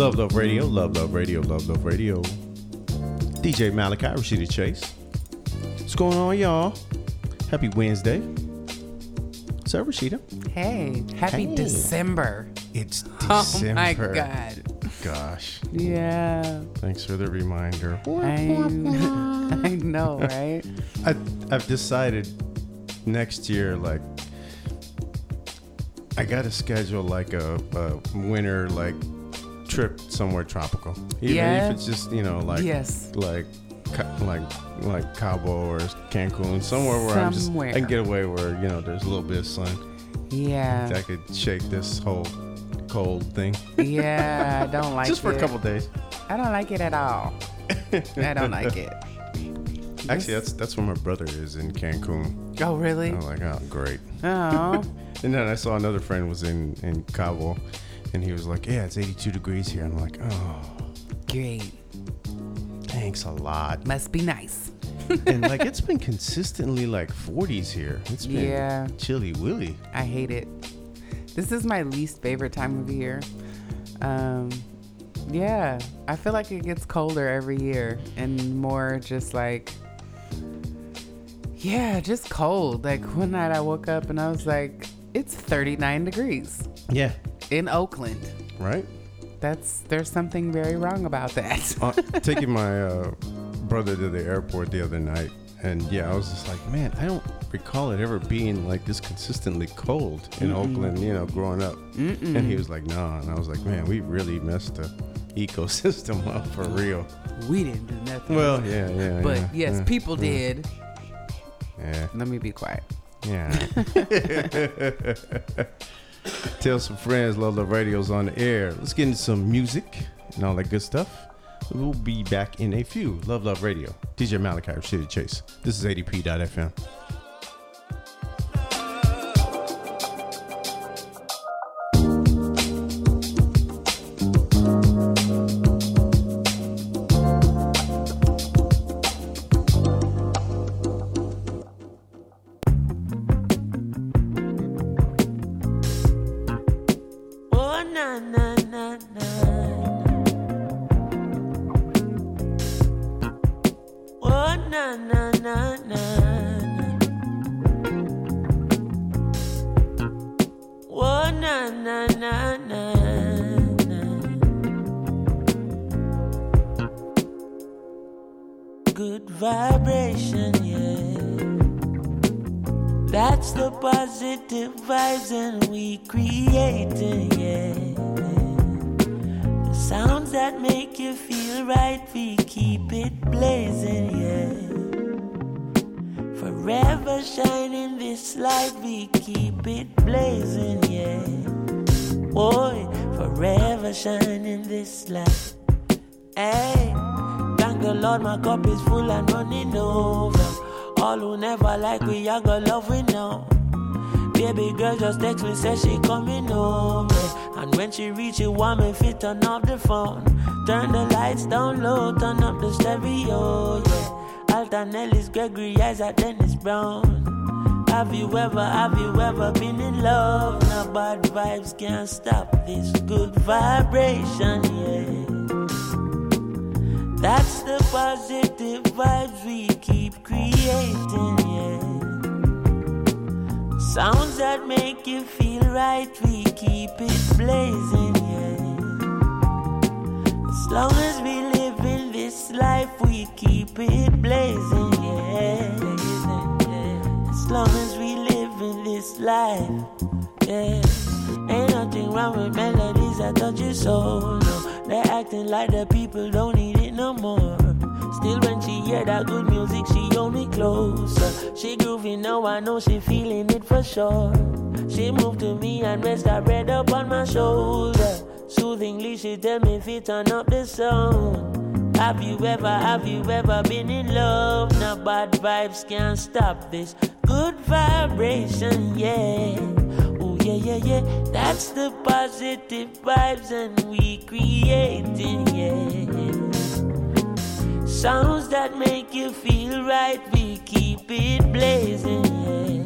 Luv Luv Radio, Luv Luv Radio, Luv Luv Radio. DJ Malachi, Rashida Chase. What's going on, y'all? Happy Wednesday. So, Rashida, Hey, happy Hey. December. it's Oh my God. Gosh, Yeah. thanks for the reminder. I, I know, right? I, I've decided next year, like, I gotta schedule like a, a winter like trip somewhere tropical. Even Yeah. if it's just you know like yes. like like like Cabo or Cancun, somewhere where I'm just Somewhere. I can get away where you know there's a little bit of sun. Yeah. I could shake this whole cold thing Yeah. I don't like it. just it. for a couple days. I don't like it at all. I don't like it. Actually, that's that's where my brother is in Cancun. Oh, really? I'm like, oh, great. Oh. And then I saw another friend was in in Cabo, and he was like, yeah, it's 82 degrees here. I'm like, oh, Great. thanks a lot. Must be nice. and like it's been consistently like 40s here. It's been Yeah. chilly willy. I hate it. This is my least favorite time of year. Um, yeah, I feel like it gets colder every year and more just like, yeah, just cold. Like one night I woke up and I was like, it's 39 degrees Yeah. In Oakland. Right. That's there's something very wrong about that. uh, taking my uh, brother to the airport the other night, and yeah, I was just like, man, I don't recall it ever being like this consistently cold in Oakland, you know, growing up. And he was like, no, and I was like, man, we really messed the ecosystem up for real. we didn't do nothing. Well, yeah, yeah, but yeah, yes, yeah, people did. yeah, Let me be quiet. yeah. Tell some friends, Luv Luv Radio's on the air. Let's get into some music and all that good stuff. We'll be back in a few. Luv Luv Radio. DJ Malachi, City Chase. This is ADP.FM. That's the positive vibes and we creating, yeah. The sounds that make you feel right, we keep it blazing, yeah. Forever shining this light, we keep it blazing, yeah. Boy, forever shining this light. Hey, thank the Lord, my cup is full and running over. All who never like we, I got love we know. Baby girl just text me, say she coming over. And when she reach, you want me fit turn off the phone. Turn the lights down low, turn up the stereo, yeah. Alton Ellis, Gregory Isaac, Dennis Brown. Have you ever, have you ever been in love? Now bad vibes can't stop this good vibration, yeah. That's the positive vibes we keep creating, yeah. Sounds that make you feel right, we keep it blazing, yeah. As long as we live in this life, we keep it blazing, yeah. As long as we live in this life, yeah. Ain't nothing wrong with melodies that touch your soul, no. They're acting like the people don't need it no more. Still, when she hear that good music, she me closer. She groovy now, I know she feeling it for sure. She moved to me and rest her head up on my shoulder. Soothingly, she tell me if it turn up the sound. Have you ever, have you ever been in love? Now bad vibes can't stop this good vibration, yeah. Yeah, yeah, yeah. That's the positive vibes and we creating, yeah. Sounds that make you feel right, we keep it blazing, yeah.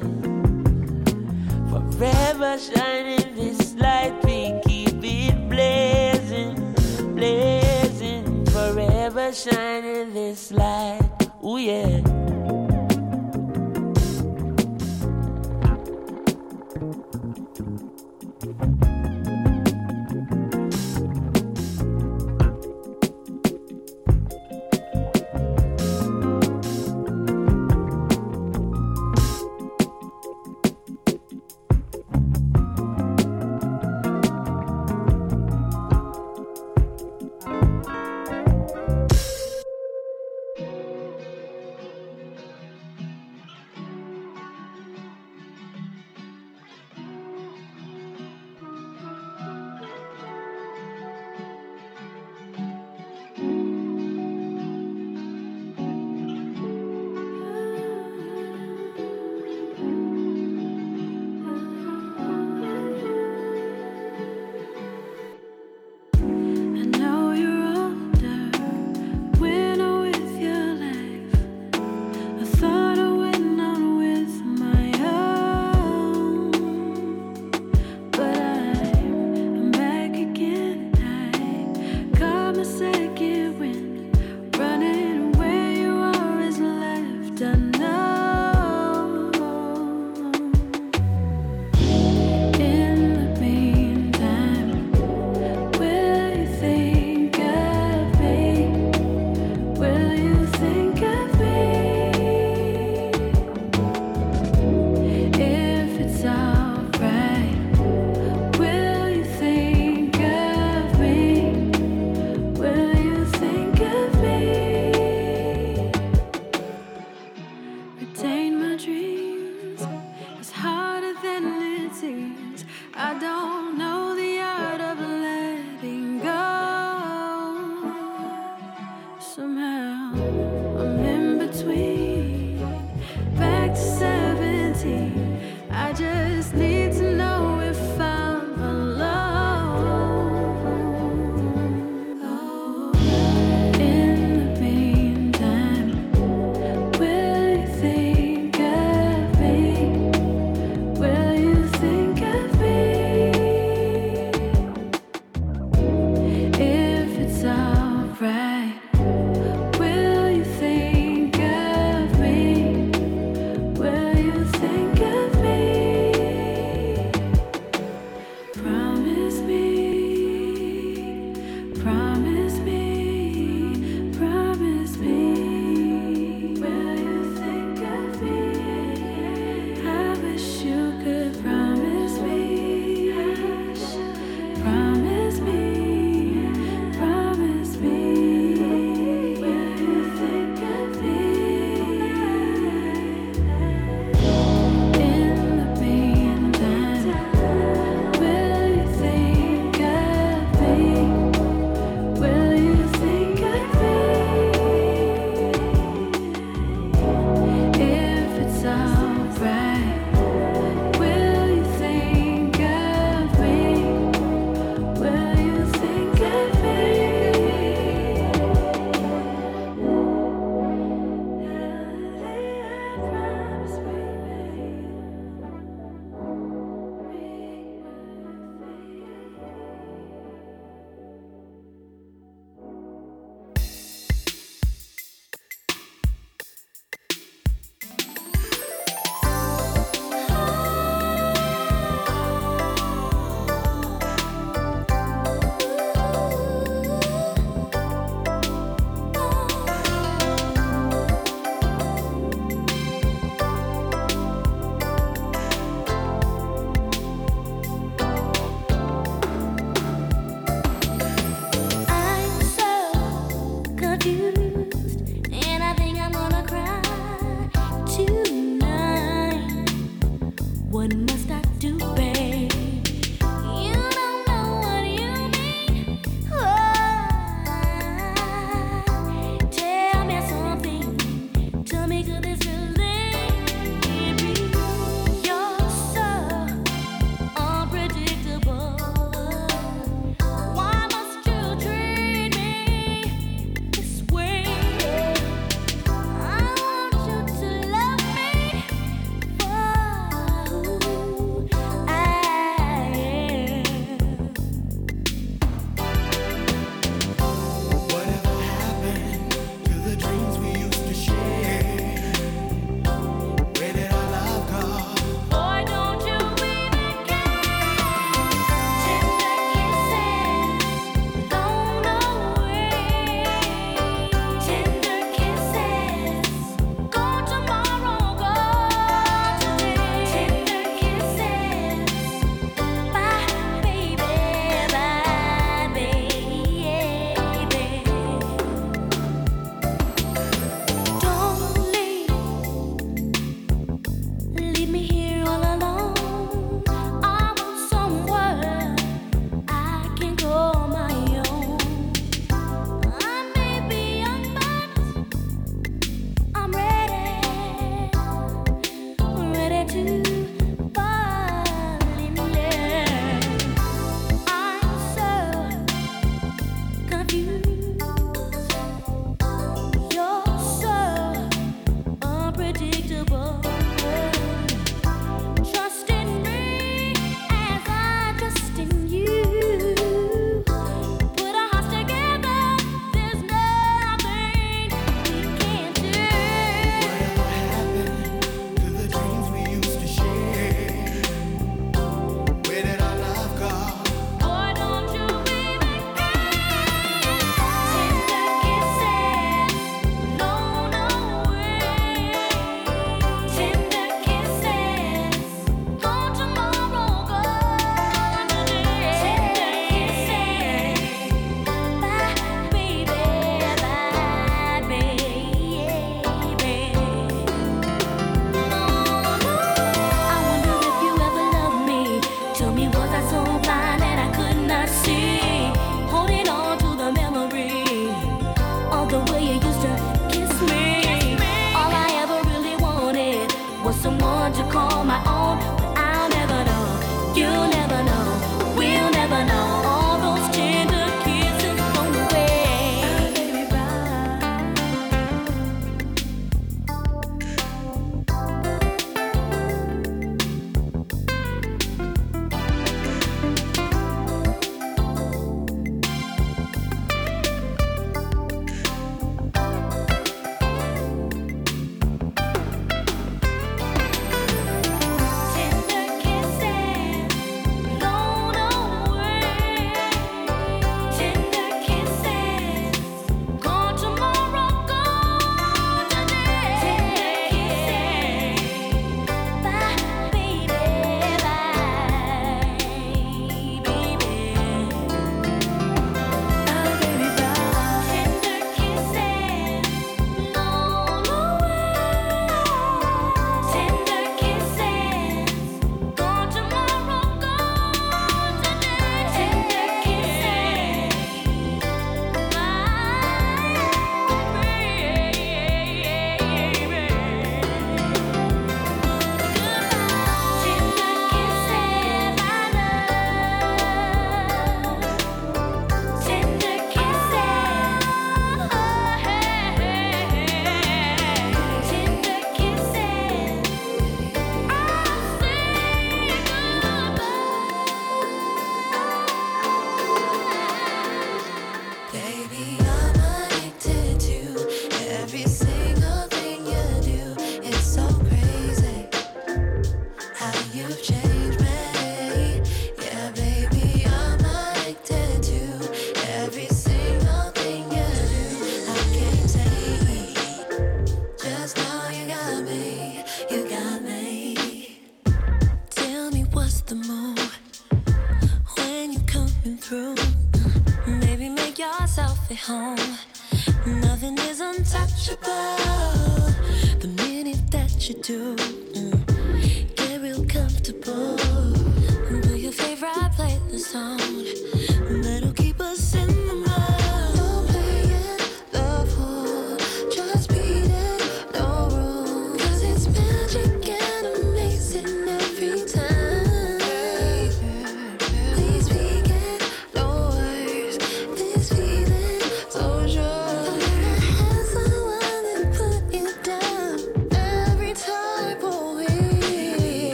Forever shining this light, we keep it blazing. Blazing. Forever shining this light. Ooh, yeah.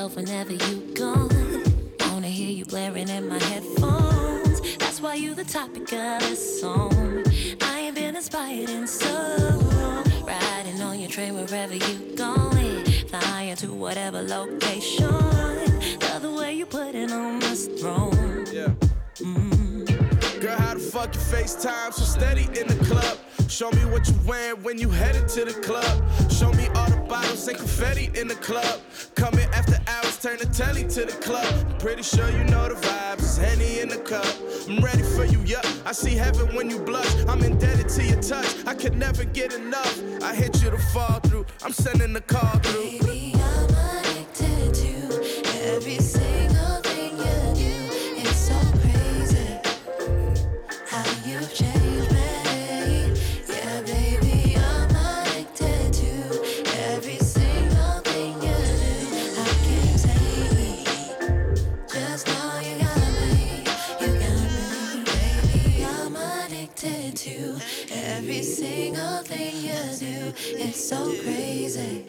myself whenever you gone. Wanna hear you blaring in my headphones. That's why you the topic of this song. I ain't been inspired in so long. Riding on your train wherever you going. Flying to whatever location. Love the way you put it on this throne. Yeah. Mm. Girl, how the fuck you FaceTime so steady in the club? Show me what you wear when you headed to the club. Show me all the bottles and confetti in the club. Coming after hours, turn the telly to the club. I'm pretty sure you know the vibes. Henny in the cup. I'm ready for you, yup. I see heaven when you blush. I'm indebted to your touch. I could never get enough. I hit you to fall through. I'm sending the call through. Baby, I'm addicted to every single. It's so crazy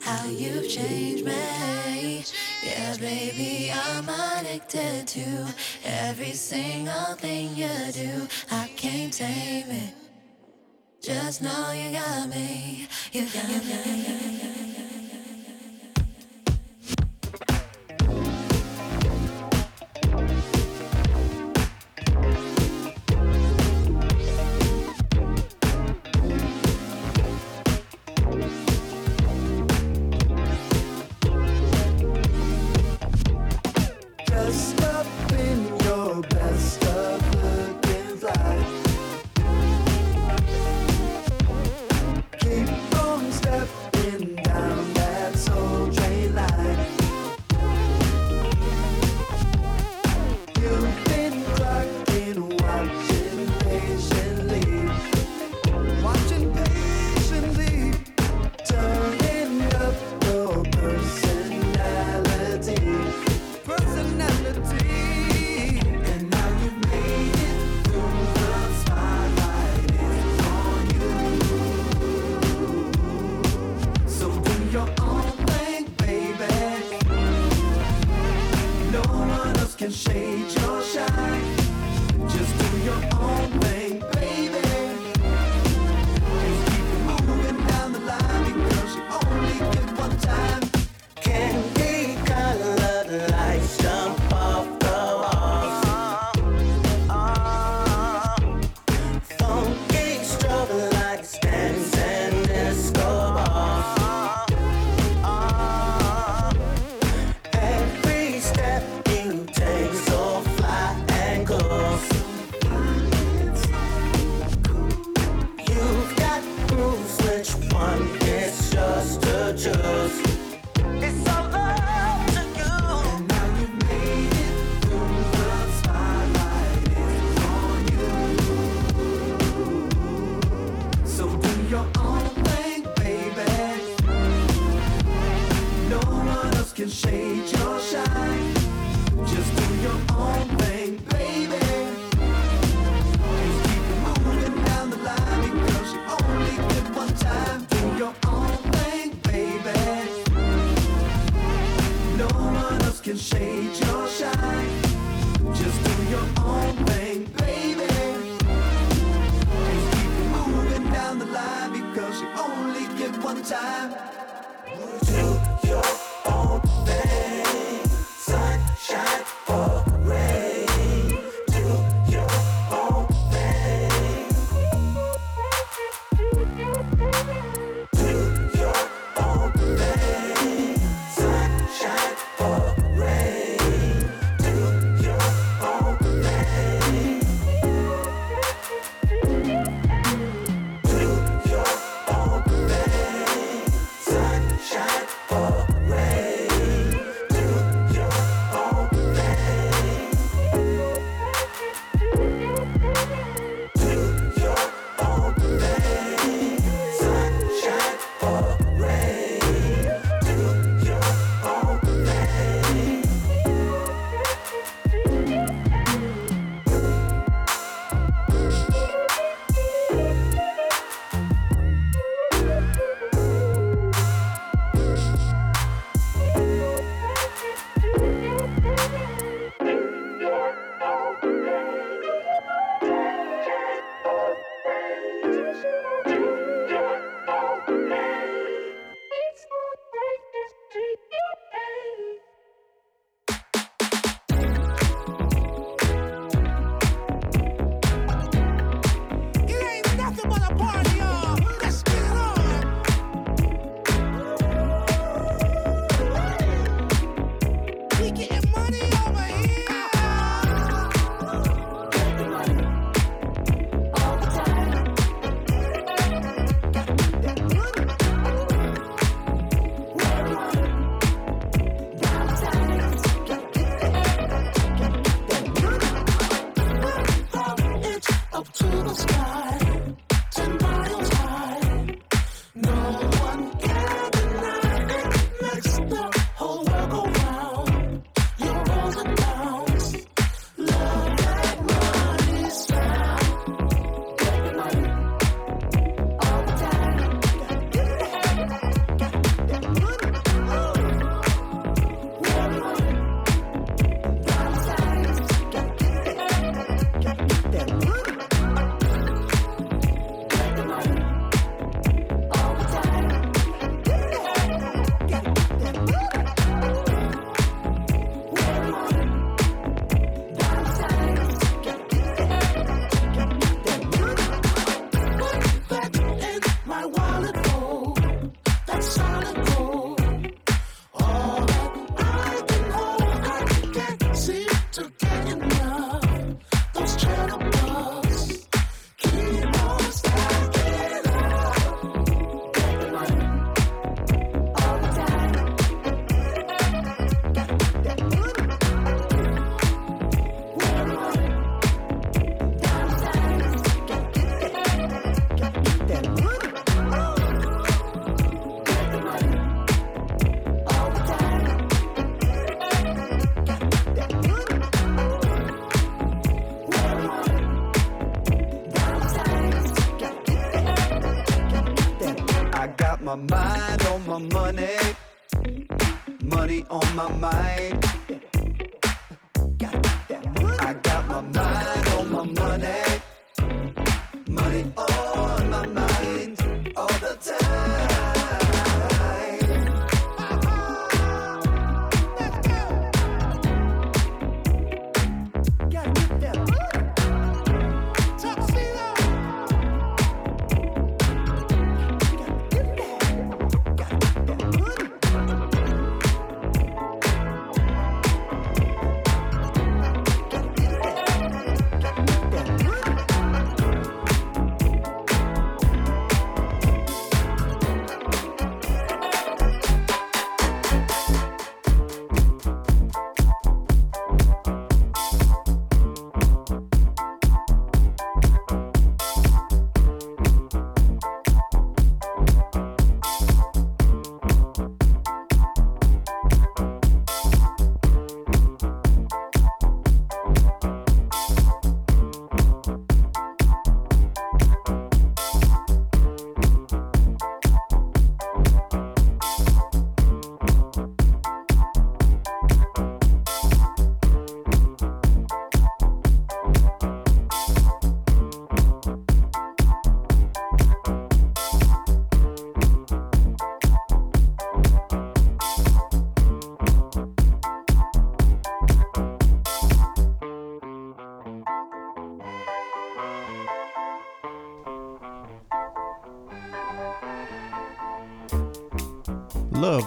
how you've changed me. Yeah, baby, I'm addicted to every single thing you do. I can't tame it. Just know you got me. You got me.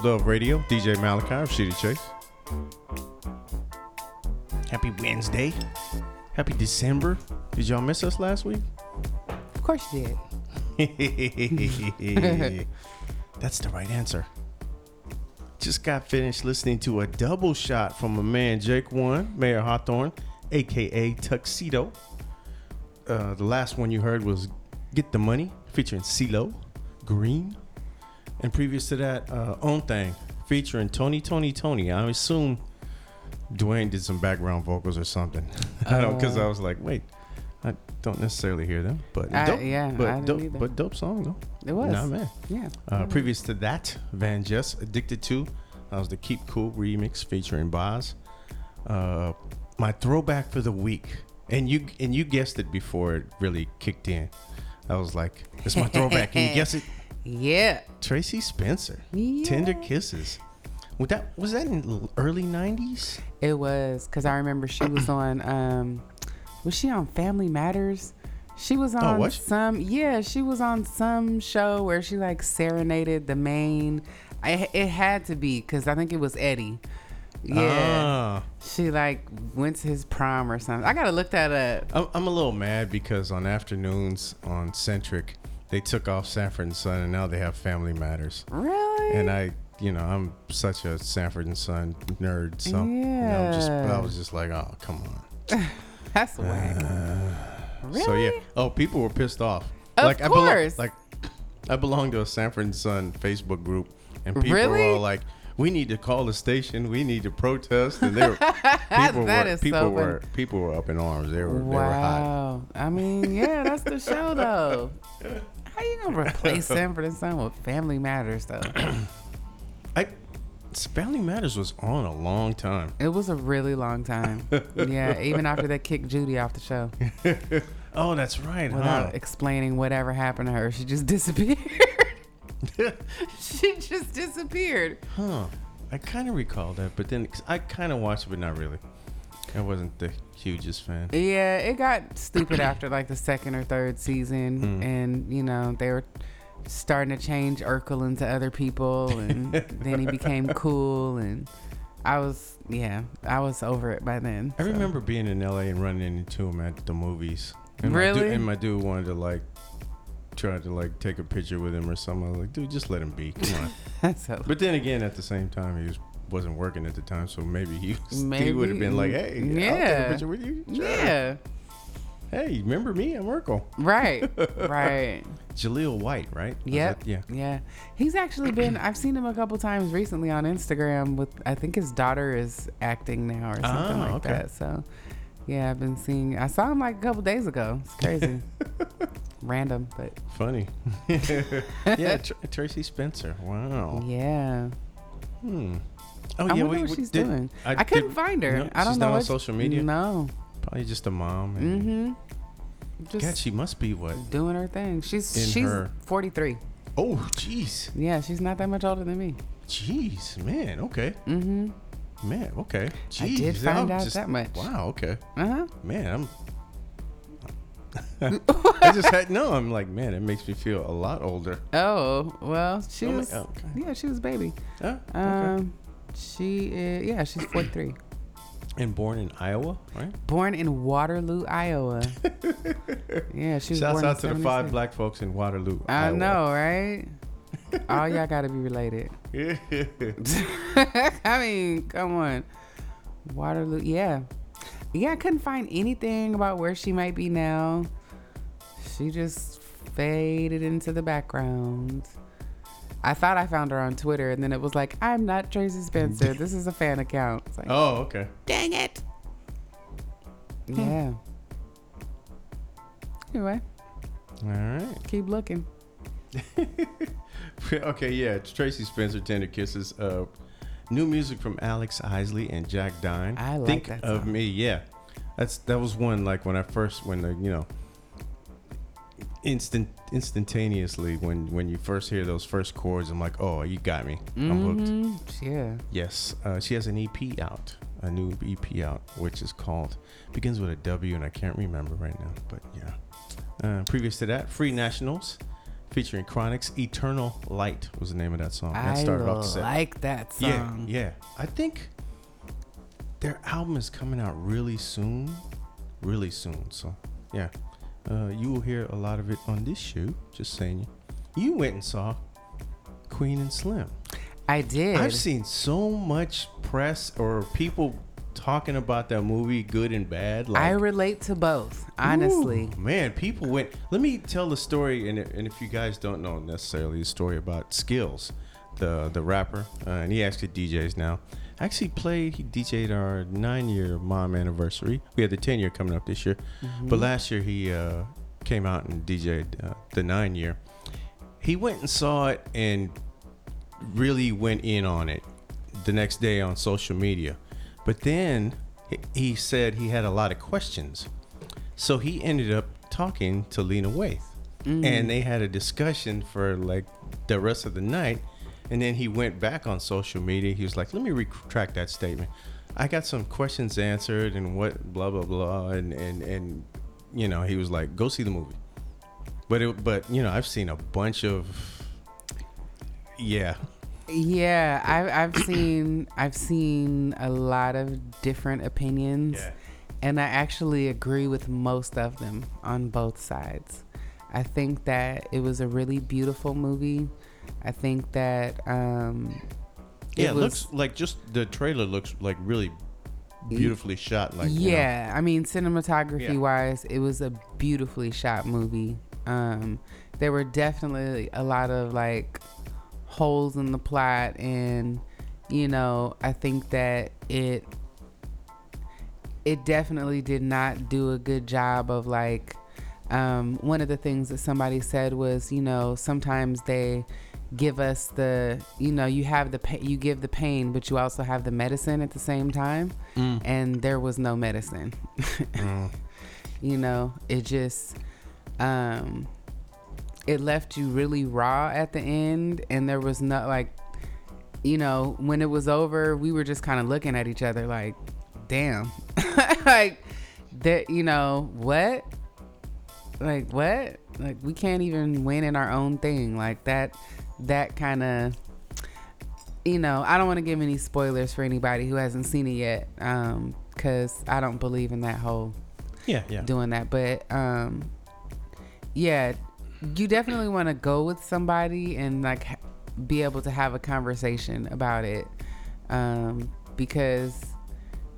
Luv Luv Radio, DJ Malachi of Shitty Chase. Happy Wednesday. Happy December. Did y'all miss us last week? Of course you did. That's the right answer. Just got finished listening to a double shot from a man, Jake One, Mayer Hawthorne, aka Tuxedo. Uh, the last one you heard was Get the Money, featuring CeeLo, Green. And previous to that, uh, Own Thing, featuring Tony, Tony, Tony. I assume Dwayne did some background vocals or something. I don't, because I was like, wait, I don't necessarily hear them, but I- dope. yeah, but dope, either. but dope song though. It was. Nah, man. Yeah. Uh, previous to that, Van Jess, Addicted to. That was the Keep Cool remix featuring Boz. Uh, my throwback for the week, and you and you guessed it before it really kicked in. I was like, "It's my throwback." Can you guess it? Yeah. Tracie Spencer, Yeah. Tender Kisses. Was that was that in early '90s? It was because I remember she was on. Um, was she on Family Matters? She was on Oh, was she? some. Yeah, she was on some show where she like serenaded the main. I, it had to be because I think it was Eddie. Yeah, Ah. she like went to his prom or something. I gotta look that up. I'm, I'm a little mad because on afternoons on Centric, they took off Sanford and Son, and now they have Family Matters. Really? and I, you know, I'm such a Sanford and Son nerd, so you know, I'm just, I was just like, oh, come on. That's whack. Uh, really? So yeah, oh, people were pissed off. Of I belong, course. like I belong to a Sanford and Son Facebook group, and people Really? were all like, "We need to call the station. We need to protest." And they were people That were is so people funny. were people were up in arms. They were they were hot. Wow. I mean, yeah, that's the show though. How you gonna replace Sanford and Son with Family Matters though? I Family Matters was on a long time. It was a really long time. yeah, even after they kicked Judy off the show Oh, that's right, without huh? explaining whatever happened to her, she just disappeared. she just disappeared. Huh. I kind of recall that, but then I kind of watched it, but not really. I wasn't the hugest fan. Yeah, it got stupid after like the second or third season, hmm. and you know they were starting to change Urkel into other people, and then he became cool, and I was yeah, I was over it by then. I so. remember being in LA and running into him at the movies. And My Really? dude, and my dude wanted to like try to like take a picture with him or something. I was like, dude, just let him be. Come on. But then again, at the same time, he was wasn't working at the time, so maybe he was, he would have been like, hey, I'll take Yeah. a picture with you. Sure. yeah, Hey, remember me? I'm Urkel. right, right. Jaleel White, right? Yep. that- yeah. Yeah. He's actually been I've seen him a couple times recently on Instagram with I think his daughter is acting now or something Ah, like okay. that. So yeah, I've been seeing I saw him like a couple days ago. It's crazy. Random, but Funny. yeah, Tr- Tracie Spencer. Wow. yeah. Hmm. Oh I yeah, wonder we, what we she's did- doing. I, couldn't did- find her. no, I don't she's know not on social media. No. Probably just a mom. And Mm-hmm. Just God, she must be what? doing her thing. She's In she's her- 43. Oh, jeez, Yeah, she's not that much older than me. jeez, man. Okay, Mm-hmm. man. Okay. I did find out that much. Wow. Okay, Uh-huh. man. I'm. I just had no. I'm like, man. It makes me feel a lot older. Oh, well, she Oh my- was oh, okay. Yeah, she was a baby. Huh? okay. Um she is yeah, she's 43. And born in Iowa, right? Born in Waterloo, Iowa. yeah, she was Shouts born in out to the five black folks in Waterloo. I Iowa. know, right? All y'all gotta be related. I mean, come on. Waterloo, yeah. Yeah, I couldn't find anything about where she might be now. She just faded into the background. I thought I found her on Twitter, and then it was like, I'm not Tracie Spencer. This is a fan account. It's like, oh, okay. dang it. Yeah. Anyway, All right. keep looking. okay, yeah. It's Tracie Spencer, Tender Kisses. Uh, new music from Alex Isley and Jack Dine. I like Think that of me. Yeah, that's that was one like when I first when the you know instant instantaneously when when you first hear those first chords, I'm like, oh, you got me. I'm hooked. Mhm. Yeah. Yes, uh, she has an EP out, a new EP out, which is called begins with a W, and I can't remember right now. But yeah. Uh, previous to that, Free Nationals, featuring Chronixx, "Eternal Light" was the name of that song. That I started off the set. like that song yeah, yeah. I think their album is coming out really soon, really soon. So yeah, uh, you will hear a lot of it on this show. Just saying. You went and saw Queen and Slim. I did. I've seen so much press or people talking about that movie, good and bad. Like, I relate to both, honestly. Ooh, man, people went. Let me tell the story, and, and if you guys don't know necessarily the story about Skills, the the rapper, uh, and he actually DJs now. Actually played. He DJ'd our nine year mom anniversary. We had the ten year coming up this year, but last year he uh, came out and DJ'd uh, the nine year. He went and saw it and really went in on it the next day on social media. But then he- he said he had a lot of questions. So he ended up talking to Lena Waithe. And they had a discussion for like the rest of the night. And then he went back on social media. He was like, let me retract that statement. I got some questions answered and what blah blah blah and and and you know, he was like, go see the movie. But it but you know, I've seen a bunch of yeah. Yeah, I've I've seen I've seen a lot of different opinions, Yeah. and I actually agree with most of them on both sides. I think that it was a really beautiful movie. I think that um, Yeah, it, looks like just the trailer looks like really beautifully shot. Like you know. yeah, I mean, cinematography Yeah. wise, it was a beautifully shot movie. Um, there were definitely a lot of like holes in the plot, and you know, I think that it it definitely did not do a good job of like. Um, one of the things that somebody said was, you know, sometimes they give us the, you know, you have the pa- you give the pain, but you also have the medicine at the same time and there was no medicine. you know, it just um it left you really raw at the end and there was no like you know, when it was over, we were just kind of looking at each other like, damn. like that, you know, what? Like what? Like we can't even win in our own thing. Like that that kind of you know, I don't want to give any spoilers for anybody who hasn't seen it yet, um, because I don't believe in that whole Yeah, yeah. doing that. But um, yeah, you definitely want to go with somebody and like be able to have a conversation about it, um, because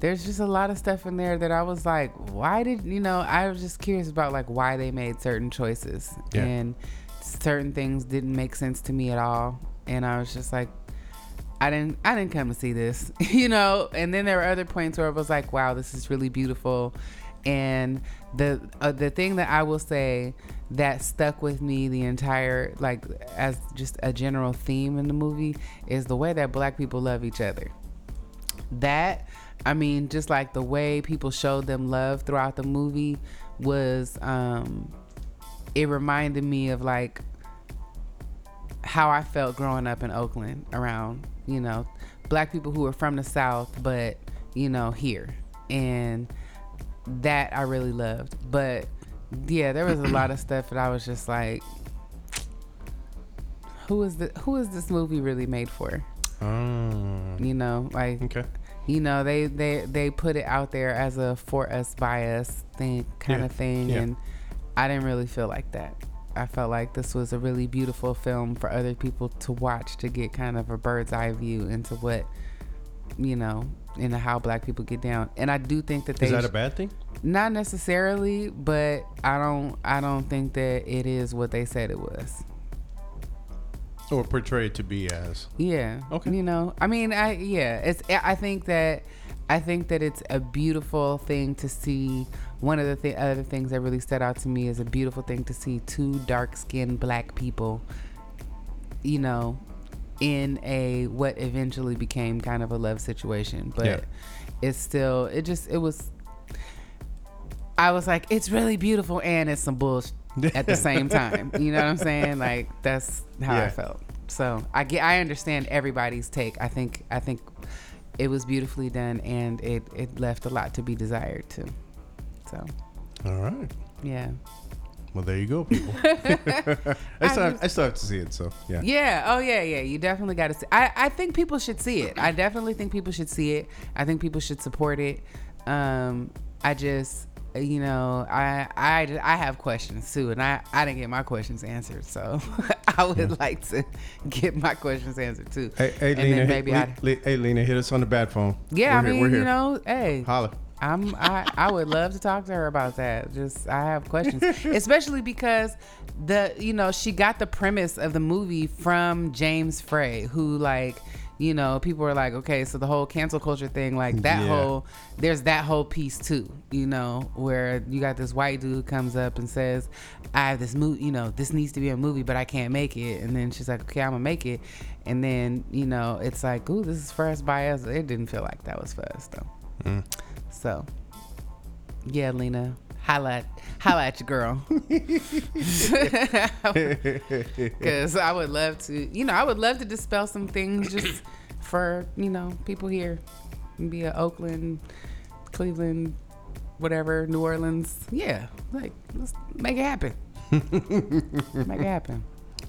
there's just a lot of stuff in there that I was like, why did you know? I was just curious about like why they made certain choices Yeah. and certain things didn't make sense to me at all, and I was just like. I didn't I didn't come to see this, you know. And then there were other points where I was like, wow, this is really beautiful. And the uh, the thing that I will say that stuck with me the entire like as just a general theme in the movie is the way that black people love each other. That I mean, just like the way people showed them love throughout the movie was, um, it reminded me of like how I felt growing up in Oakland around, you know, black people who were from the South, but, you know, here. And that I really loved. But yeah, there was a lot of stuff that I was just like, who is the who is this movie really made for? Oh, You know, like okay. you know they they they put it out there as a for us by us thing kind Yeah, of thing yeah. and i didn't really feel like that. I felt like this was a really beautiful film for other people to watch to get kind of a bird's eye view into what you know into how black people get down. And i do think that they Is that a bad thing? not necessarily but i don't i don't think that it is what they said it was Or portrayed to be as? Yeah. Okay. You know, I mean, I yeah, it's I think that I think that it's a beautiful thing to see. One of the th- other things that really stood out to me is a beautiful thing to see two dark-skinned black people, you know, in a what eventually became kind of a love situation, but Yeah. it's still it just it was I was like, it's really beautiful and it's some bullshit at the same time. You know what I'm saying? Like that's how I felt. So I get I understand everybody's take. I think I think it was beautifully done and it, it left a lot to be desired too. So All right. yeah. Well, there you go, people. I, still have, I still have to see it, so yeah. Yeah. Oh, yeah, yeah. You definitely got to see. I, I think people should see it. I definitely think people should see it. I think people should support it. Um, I just, you know, I, I, I have questions too, and I, I didn't get my questions answered, so I would like to get my questions answered too. Hey, hey and Lena. maybe Le- I, hey, Lena, hit us on the bad phone. yeah, We're I mean, we're you here. know, hey, Holla. I'm I, I would love to talk to her about that. Just I have questions, especially because the you know she got the premise of the movie from James Frey, who like you know people were like, okay, so the whole cancel culture thing, like that Yeah. whole there's that whole piece too, you know, where you got this white dude who comes up and says, I have this movie, you know, this needs to be a movie, but I can't make it, and then she's like, okay, I'm gonna make it, and then you know it's like, ooh, this is first by us. It didn't feel like that was for us though. Mm. So, yeah, Lena, holla, at- holla at your girl. Because I would love to, you know, I would love to dispel some things just for, you know, people here. Be a Oakland, Cleveland, whatever, New Orleans. Yeah, like, let's make it happen. make it happen.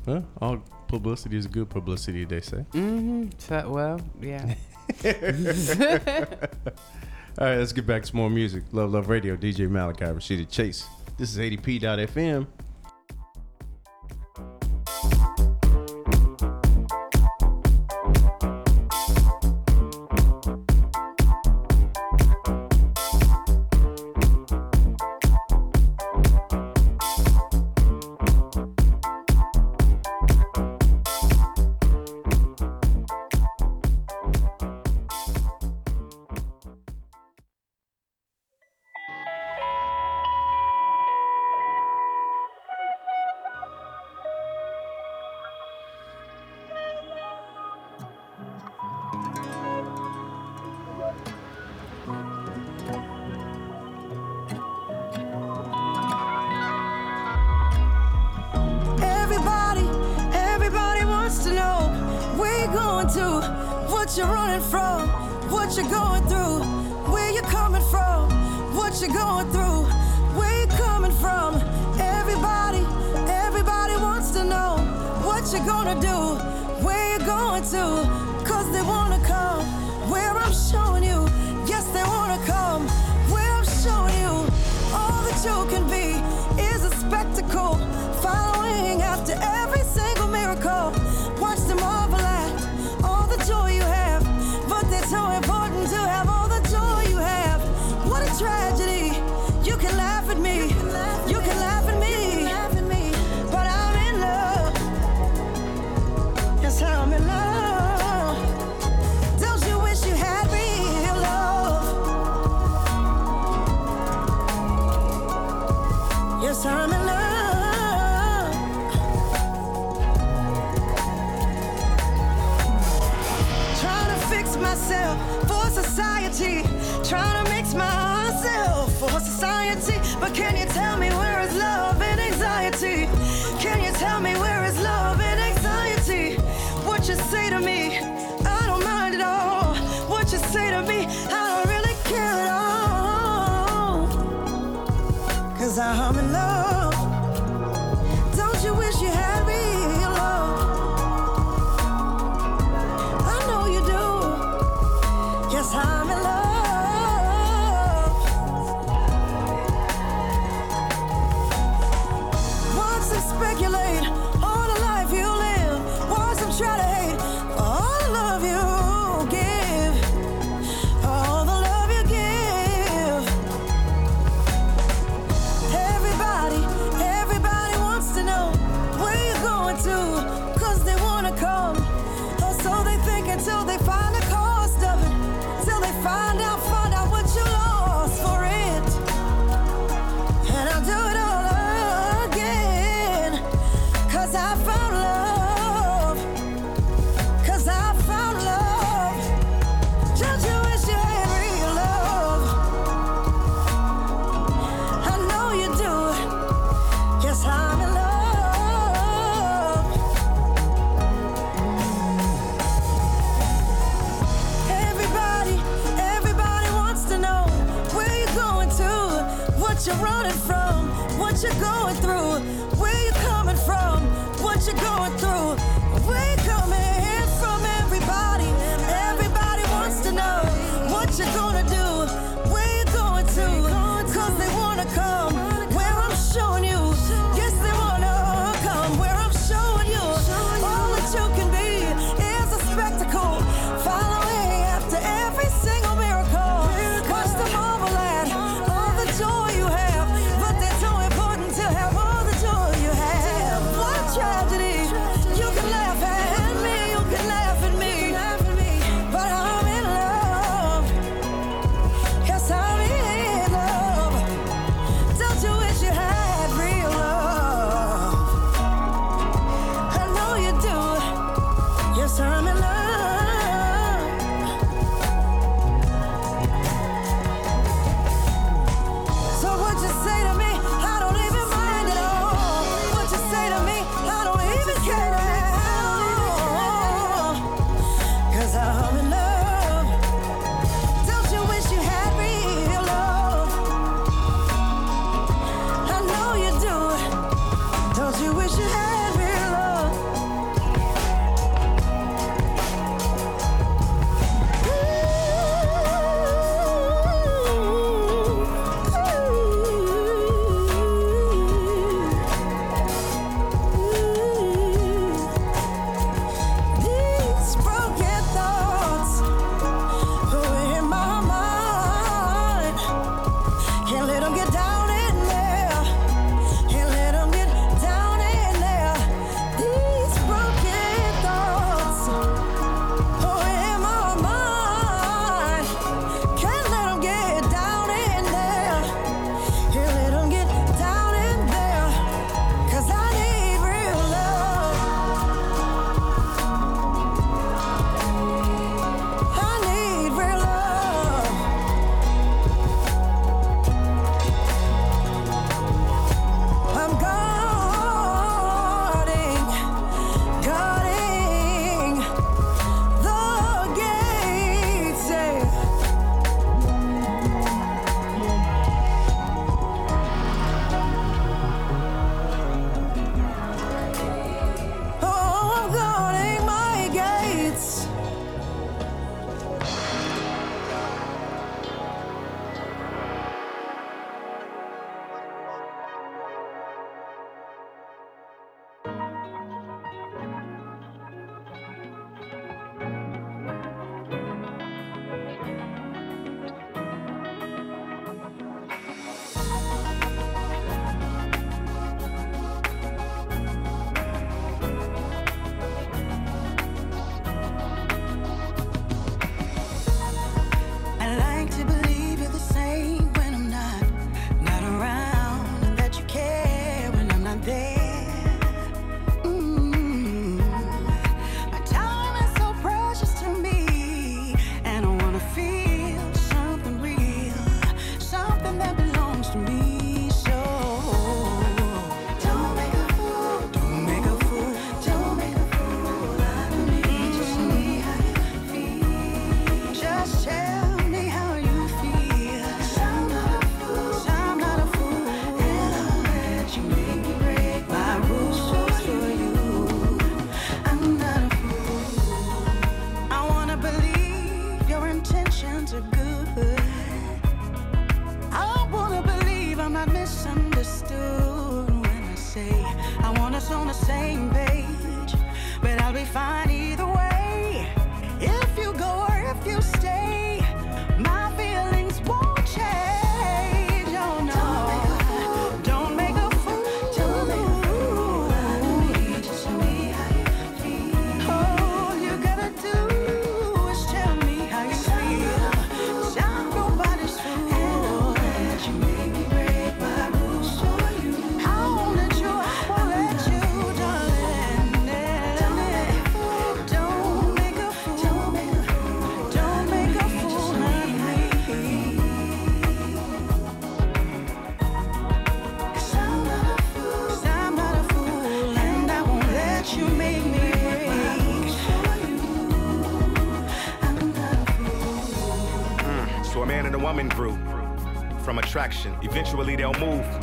Well, all publicity is good publicity, they say. Mm-hmm. So, well, yeah. All right, let's get back to more music. Luv, Luv Radio, DJ Malachi, Rashida Chase. This is 80p.fm.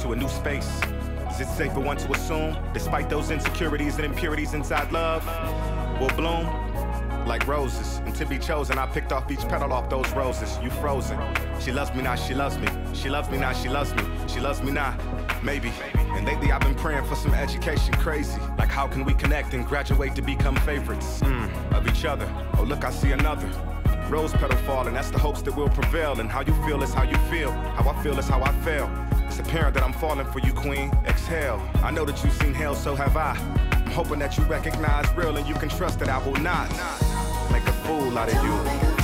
to a new space. Is it safe for one to assume, despite those insecurities and impurities inside love, will bloom like roses? And to be chosen, I picked off each petal off those roses. You frozen. She loves me now, she loves me. She loves me now, she loves me. She loves me now, maybe. And lately I've been praying for some education, crazy. Like how can we connect and graduate to become favorites mm, of each other? Oh look, I see another. Rose petal falling, that's the hopes that will prevail. And how you feel is how you feel. How I feel is how I feel. Apparent that I'm falling for you, queen. Exhale. I know that you've seen hell, so have I. I'm hoping that you recognize real and you can trust that I will not make a fool out of you.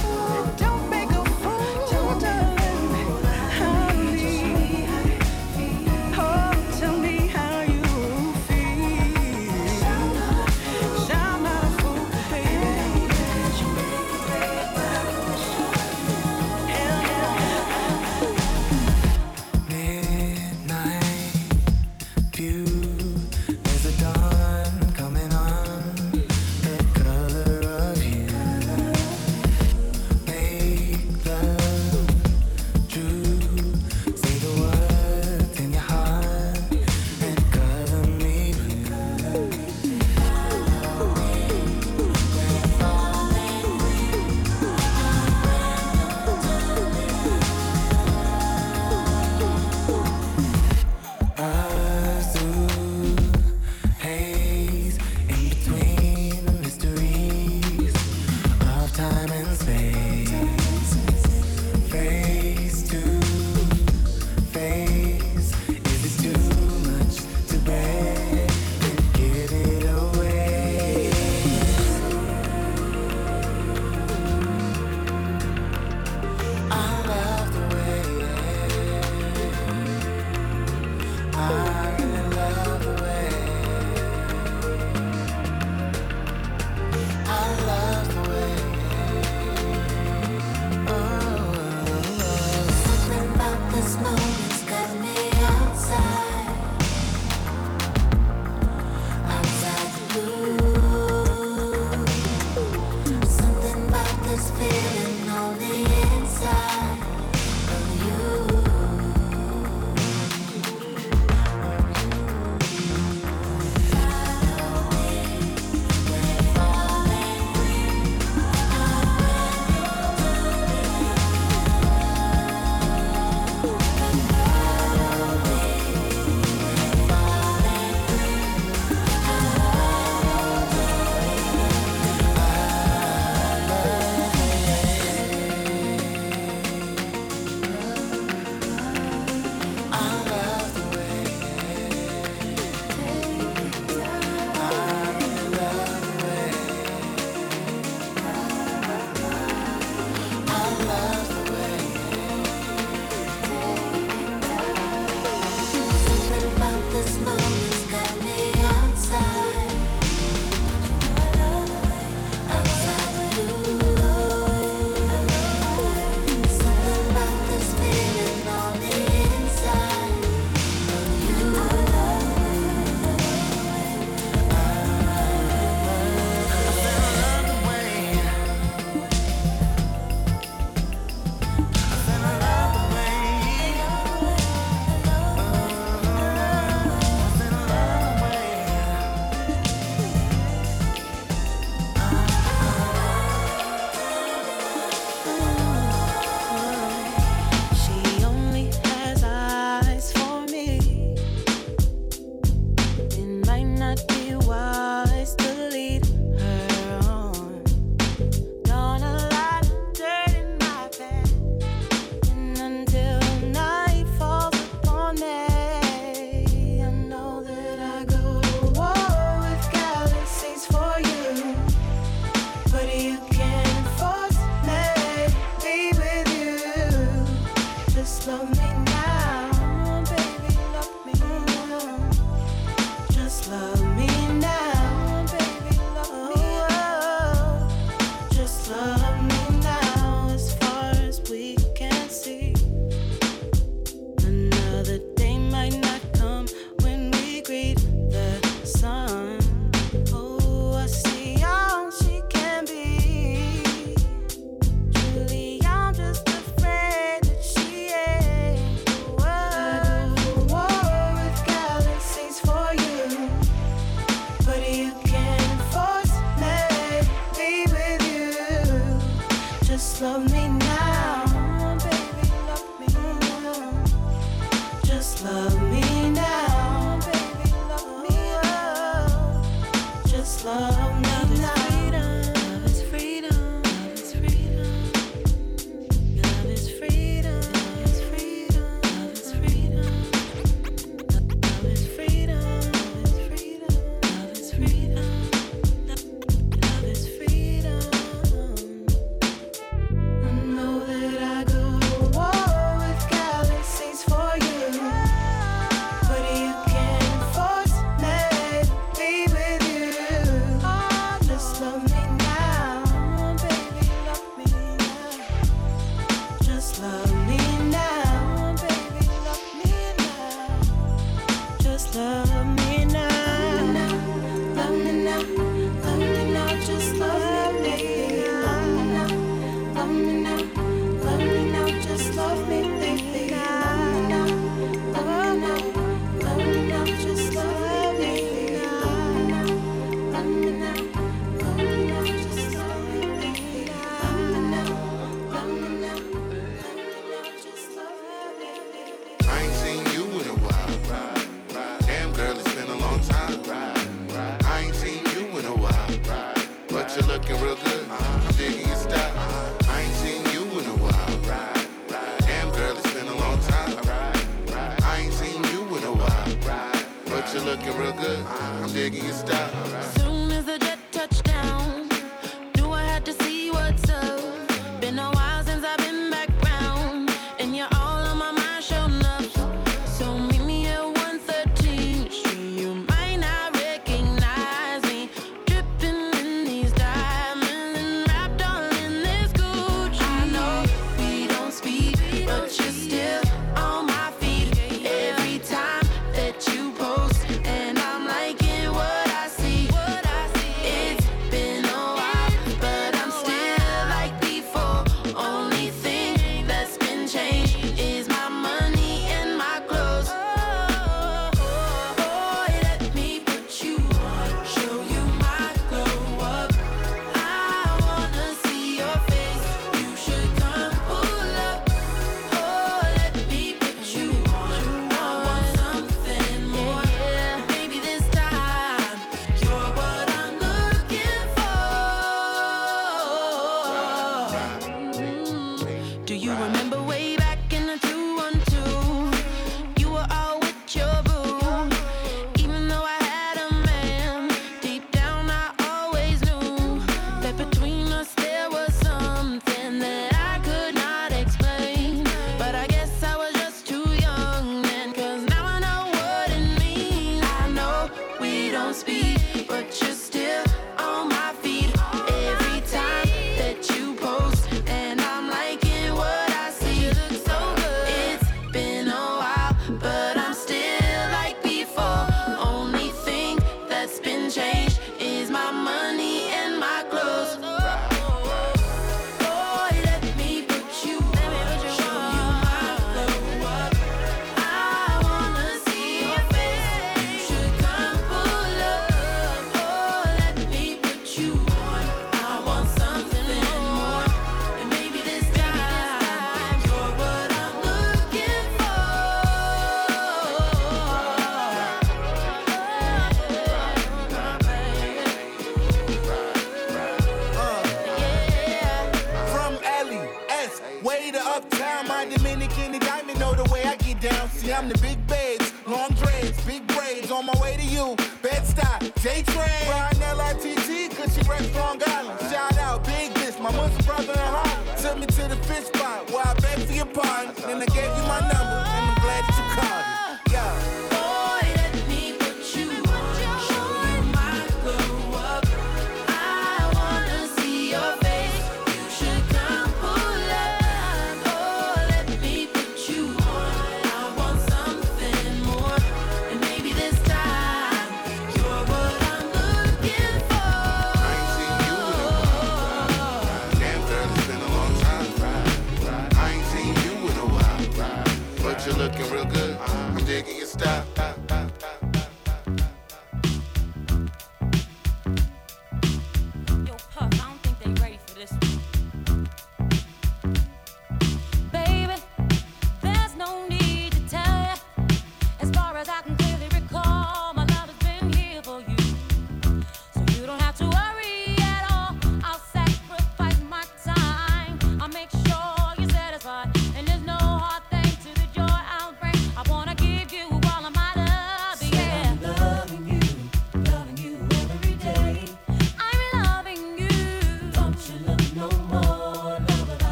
I'm digging your style.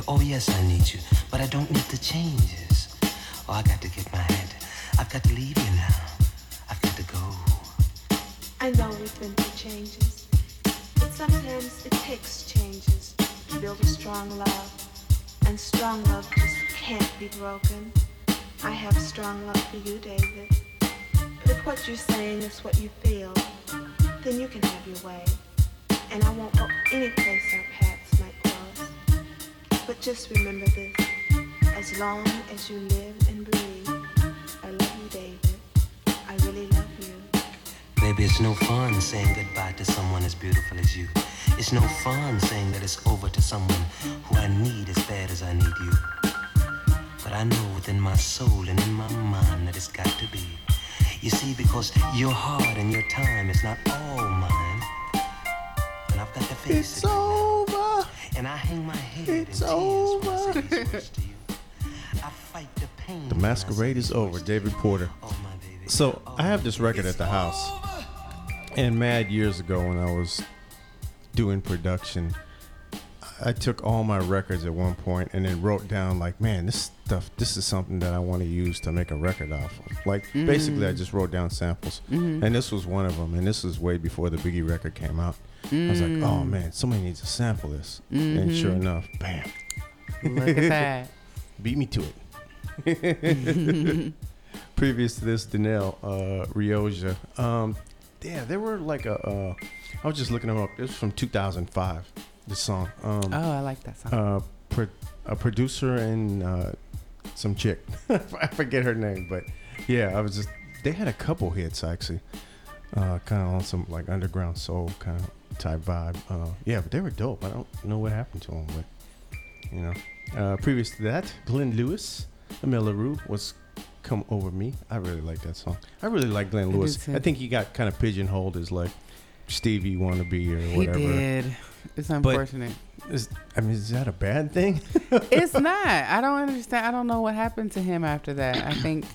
You. Oh yes, I need you. But I don't need the changes. Oh, I got to get my head. I've got to leave you now. I've got to go. I know we've been through changes, but sometimes it takes changes to build a strong love. And strong love just can't be broken. I have strong love for you, David. But if what you're saying is what you feel, then you can have your way. And I won't go any place I've cross. But just remember this. As long as you live and breathe, I love you, David. I really love you. Baby, it's no fun saying goodbye to someone as beautiful as you. It's no fun saying that it's over to someone who I need as bad as I need you. But I know within my soul and in my mind that it's got to be. You see, because your heart and your time is not all mine. And I've got to face It's it. over. And I hang my head It's in tears I over. say these words to you. I fight the pain. The masquerade is over. David. Porter. Oh, my baby. So I have this record at the house, and mad years ago when I was doing production, I took all my records at one point and then wrote down like, man, this stuff, this is something that I want to use to make a record off of. Like basically, I mm. just wrote down samples, mm-hmm. and this was one of them. And this was way before the Biggie record came out. I was like, oh man, somebody needs to sample this, and sure enough, bam, Look at that. beat me to it. Previous to this, Danelle uh, Rioja. Um, yeah, they were like a. Uh, I was just looking them up. It was from 2005. This song. Um, Oh, I like that song. uh, pro- a producer and uh, some chick. I forget her name, but yeah, I was just. They had a couple hits actually, uh, kind of on some like underground soul kind of type vibe. Uh, yeah, but they were dope. I don't know what happened to them, but you know. Uh, previous to that, Glenn Lewis, Amel Larrieux was "Come Over Me." I really like that song. I really like Glenn Lewis. too. I think he got kind of pigeonholed as like Stevie wannabe or whatever. he did. It's unfortunate. Is, I mean, is that a bad thing? it's not. I don't understand. I don't know what happened to him after that. I think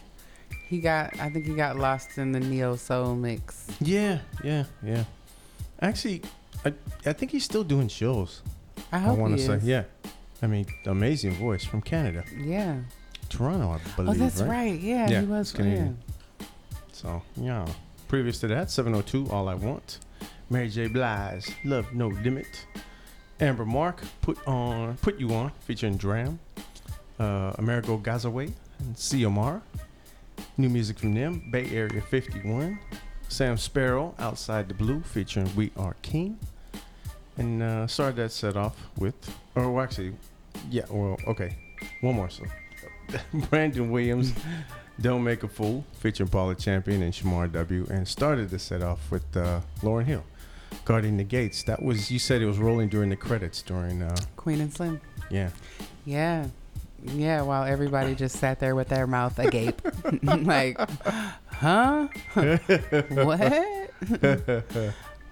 he got. I think he got lost in the neo soul mix. Yeah, yeah, yeah. Actually, I I think he's still doing shows. I I, hope want to say, yeah. I mean, amazing voice from Canada, Yeah. Toronto, I believe. Oh, that's right? Yeah, Yeah, he was it's Canadian. So yeah. Previous to that, 702, All I Want, Mary J. Blige, Love No Limit, Amber Mark, Put on, Put You On, featuring DRAM, uh, Amerigo Gazaway, and CMR. New music from them, Bay Area 51, Sam Sparro, Outside the Blue, featuring We Are King. And uh, started that set off with, or well, actually, yeah, well, okay, one more song. Brandon Williams, Don't Make a Fool, featuring Paula Champion and Shamar W. And started the set off with uh, Lauryn Hill, Guarding the Gates. That was, you said it was rolling during the credits during, uh, Queen and Slim. yeah. Yeah. Yeah, while everybody just sat there with their mouth agape. like, huh? what?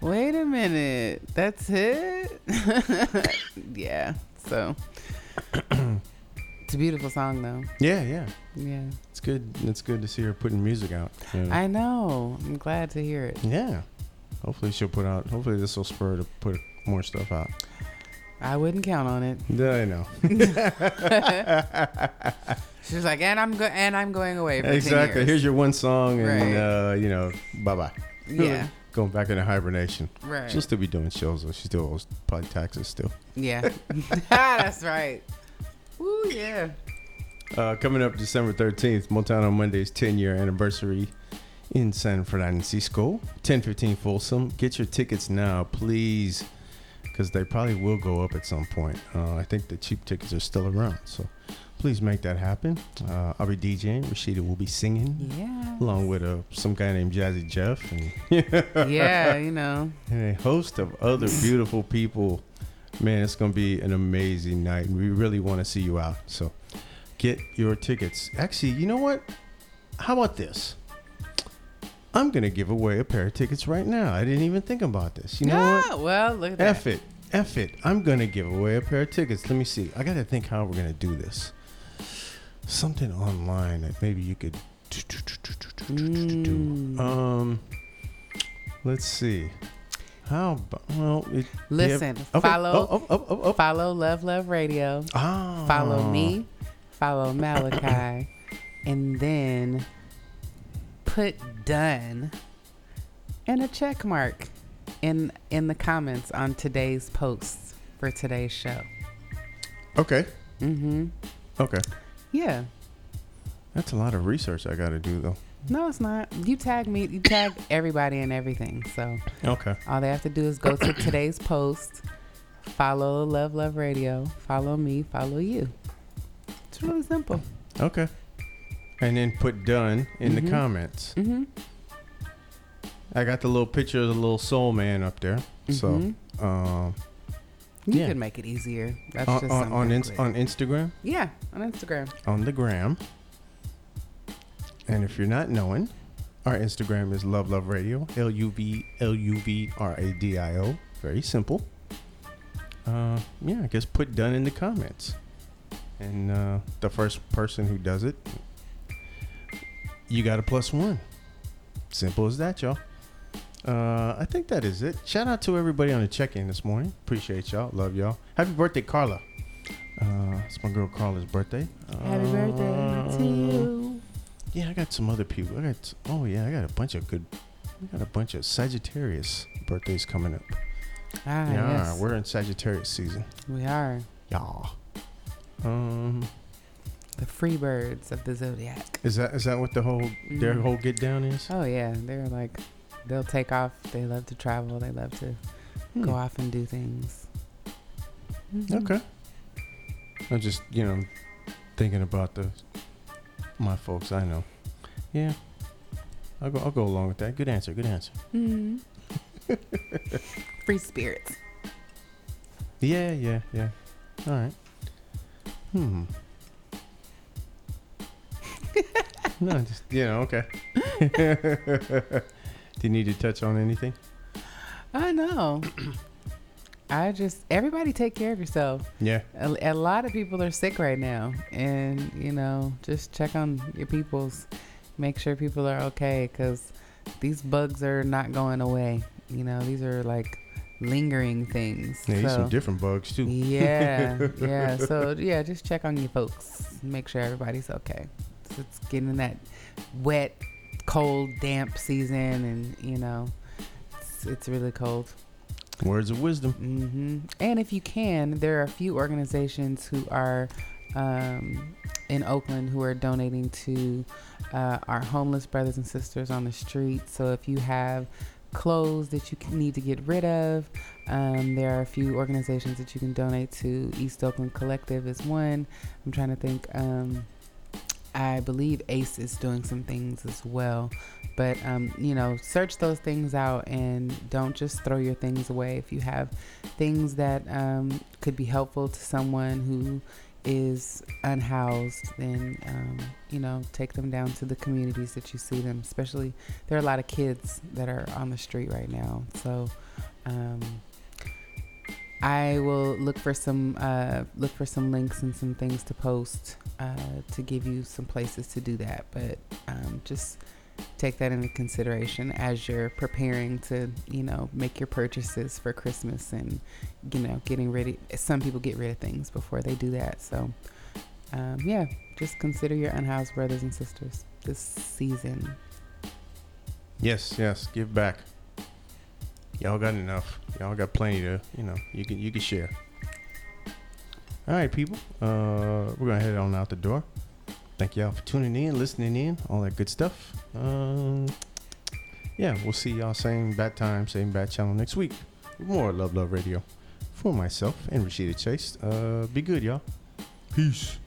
Wait a minute. That's it? yeah. So it's a beautiful song though. Yeah, yeah. Yeah. It's good. It's good to see her putting music out. you know. I know. I'm glad to hear it. yeah. Hopefully she'll put out, hopefully this will spur her to put more stuff out. I wouldn't count on it. Yeah, I know. She was like, and I'm go- and I'm going away for 10 exactly. years. Here's your one song, and Right. uh, you know, bye bye. Yeah. Going back into hibernation. Right. She'll still be doing shows though. She still owes probably taxes still. Yeah. That's right. Woo, yeah. Uh, coming up December 13th, Motown on Monday's 10 year anniversary in San Francisco. 1015 Folsom. Get your tickets now, please, because they probably will go up at some point. Uh, I think the cheap tickets are still around. So please make that happen. Uh, I'll be DJing. Rashida will be singing. Yeah. Along with uh, some guy named Jazzy Jeff and, Yeah, you know. and a host of other beautiful people. Man, it's going to be an amazing night, and we really want to see you out. So get your tickets. Actually, you know what? How about this? I'm going to give away a pair of tickets right now. I didn't even think about this. You know yeah, what? well, look at that. F it. F it. I'm going to give away a pair of tickets. Let me see. I got to think how we're going to do this. Something online that maybe you could Mm. Um, let's see. How about well? It, you have- Listen, okay. follow, Oh, oh, oh, oh, oh. follow Luv Luv Radio. Ah. Follow me, follow Malachi, and then put done and a check mark in in the comments on today's posts for today's show. Okay. Mm-hmm. Okay. Yeah. That's a lot of research I got to do though. No, it's not. You tag me. You tag everybody and everything. So Okay. all they have to do is go to today's post, follow Luv Luv Radio, follow me, follow you. It's really simple. Okay. And then put done in the Mhm. comments. Mm-hmm. I got the little picture of the little soul man up there. So, Mhm. um, You Yeah. can make it easier. That's on just on on, ins- on Instagram, Yeah, on Instagram. on the gram. And if you're not knowing, our Instagram is Luv Luv Radio. L U V L U V R A D I O. Very simple. Uh, yeah, I guess put done in the comments. And uh, the first person who does it, you got a plus one. Simple as that, y'all. Uh, I think that is it. Shout out to everybody on the check-in this morning. Appreciate y'all. Love y'all. Happy birthday, Carla. Uh, it's my girl Carla's birthday. Happy birthday to you. Yeah, I got some other people. I got oh yeah, I got a bunch of good. I got a bunch of Sagittarius birthdays coming up. Ah, yeah, yes. we're in Sagittarius season. We are Yeah. Um, the free birds of the zodiac. is that is that what the whole their Mhm. whole get down is? Oh yeah, they're like, they'll take off. They love to travel. They love to Hmm. go off and do things. Mhm. Okay. I'm just you know thinking about the my folks I know. Yeah. I'll go. I'll go along with that. Good answer. Good answer. Mhm. free spirits. Yeah, yeah, yeah. All right. Hmm. no, just you know, okay. Do you need to touch on anything? I know. I just everybody take care of yourself. Yeah. A, a lot of people are sick right now, and you know, just check on your peoples. Make sure people are okay, because these bugs are not going away. You know, these are like lingering things. Yeah, there's So- some different bugs too. Yeah, yeah. So yeah, just check on your folks. Make sure everybody's okay. It's getting that wet, cold, damp season, and you know, it's, it's really cold. Words of wisdom. hmm And if you can, there are a few organizations who are um, in Oakland who are donating to uh, our homeless brothers and sisters on the street. So if you have clothes that you need to get rid of, um, there are a few organizations that you can donate to. East Oakland Collective is one. I'm trying to think. Um, I believe ACE is doing some things as well. But, um, you know, search those things out and don't just throw your things away. If you have things that um, could be helpful to someone who is unhoused, then, um, you know, take them down to the communities that you see them. Especially, there are a lot of kids that are on the street right now. So, um, I will look for some uh, look for some links and some things to post uh, to give you some places to do that. But um, just take that into consideration as you're preparing to you know make your purchases for Christmas and you know getting ready. Some people get rid of things before they do that. So um, yeah, just consider your unhoused brothers and sisters this season. Yes, yes. Give back. Y'all got enough. Y'all got plenty to, you know, you can you can share. All right, people. Uh, we're gonna head on out the door. Thank y'all for tuning in, listening in, all that good stuff. Um, yeah, we'll see y'all same bat time, same bat channel next week. More Luv Luv Radio. For myself and Rashida Chase. Uh, be good, y'all. Peace.